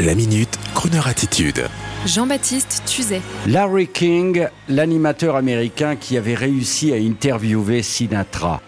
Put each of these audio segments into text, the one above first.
La minute, Kroneur attitude. Jean-Baptiste Tuzet. Larry King, l'animateur américain qui avait réussi à interviewer Sinatra.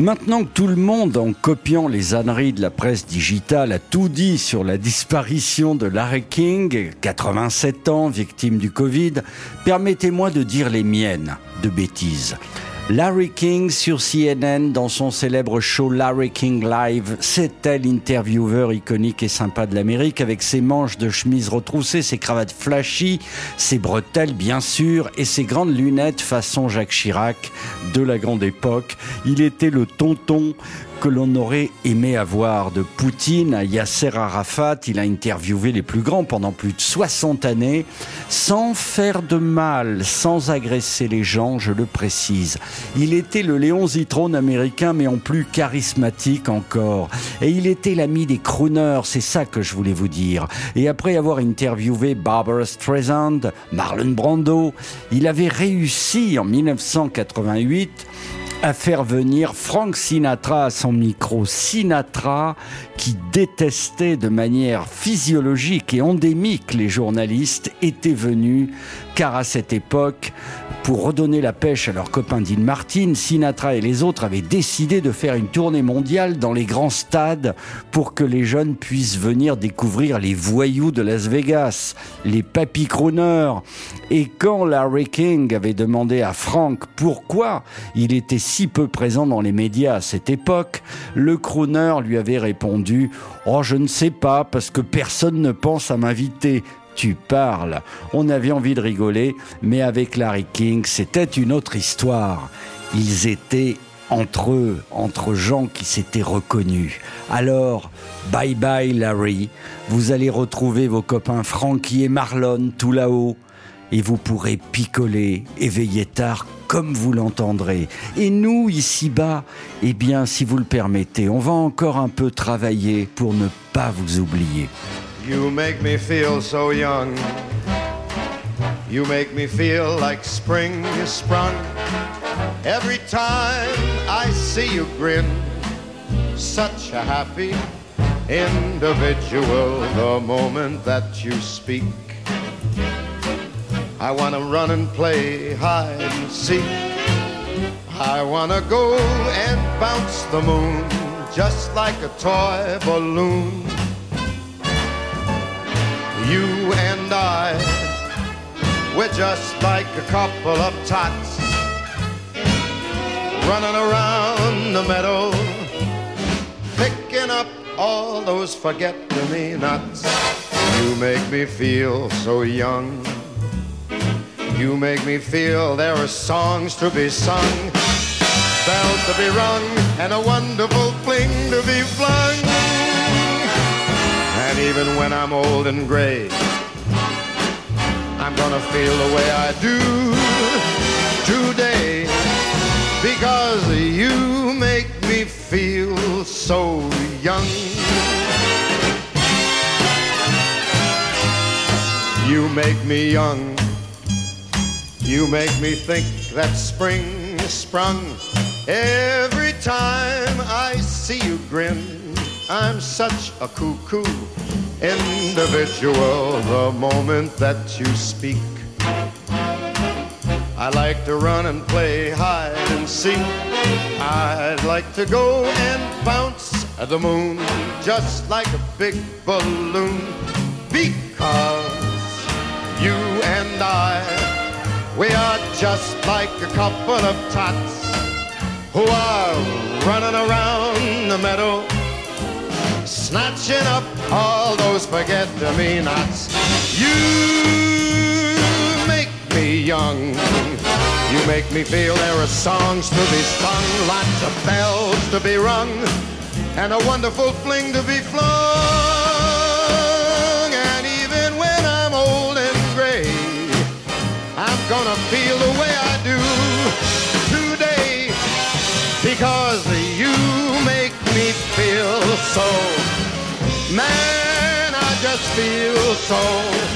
Maintenant que tout le monde, en copiant les âneries de la presse digitale, a tout dit sur la disparition de Larry King, 87 ans, victime du Covid, permettez-moi de dire les miennes de bêtises. Larry King sur CNN dans son célèbre show Larry King Live, c'était l'intervieweur iconique et sympa de l'Amérique avec ses manches de chemise retroussées, ses cravates flashy, ses bretelles bien sûr et ses grandes lunettes façon Jacques Chirac de la grande époque. Il était le tonton que l'on aurait aimé avoir de Poutine à Yasser Arafat. Il a interviewé les plus grands pendant plus de 60 années, sans faire de mal, sans agresser les gens, je le précise. Il était le Léon Zitrone américain, mais en plus charismatique encore. Et il était l'ami des crooners, c'est ça que je voulais vous dire. Et après avoir interviewé Barbara Streisand, Marlon Brando, il avait réussi en 1988 à faire venir Frank Sinatra à son micro. Sinatra qui détestait de manière physiologique et endémique les journalistes était venu car à cette époque, pour redonner la pêche à leur copain Dean Martin, Sinatra et les autres avaient décidé de faire une tournée mondiale dans les grands stades pour que les jeunes puissent venir découvrir les voyous de Las Vegas, les papy crooners. Et quand Larry King avait demandé à Frank pourquoi il était si peu présent dans les médias à cette époque, le crooner lui avait répondu Oh, je ne sais pas, parce que personne ne pense à m'inviter tu parles. On avait envie de rigoler, mais avec Larry King, c'était une autre histoire. Ils étaient entre eux, entre gens qui s'étaient reconnus. Alors, bye bye Larry, vous allez retrouver vos copains Frankie et Marlon tout là-haut, et vous pourrez picoler et veiller tard comme vous l'entendrez. Et nous, ici-bas, eh bien, si vous le permettez, on va encore un peu travailler pour ne pas vous oublier. You make me feel so young. You make me feel like spring is sprung. Every time I see you grin, such a happy individual. The moment that you speak, I want to run and play hide and seek. I want to go and bounce the moon just like a toy balloon. You and I, we're just like a couple of tots running around the meadow, picking up all those forget-me-nots. You make me feel so young. You make me feel there are songs to be sung, bells to be rung, and a wonderful fling to be flung. And even when I'm old and gray, I'm gonna feel the way I do today. Because you make me feel so young. You make me young. You make me think that spring is sprung. Every time I see you grin I'm such a cuckoo individual the moment that you speak. I like to run and play hide and seek. I'd like to go and bounce at the moon just like a big balloon because you and I, we are just like a couple of tots who are running around the meadow snatching up all those forget-me-nots. You make me young. You make me feel there are songs to be sung, lots of bells to be rung, and a wonderful fling to be flung. Today because you make me feel so Man, I just feel so.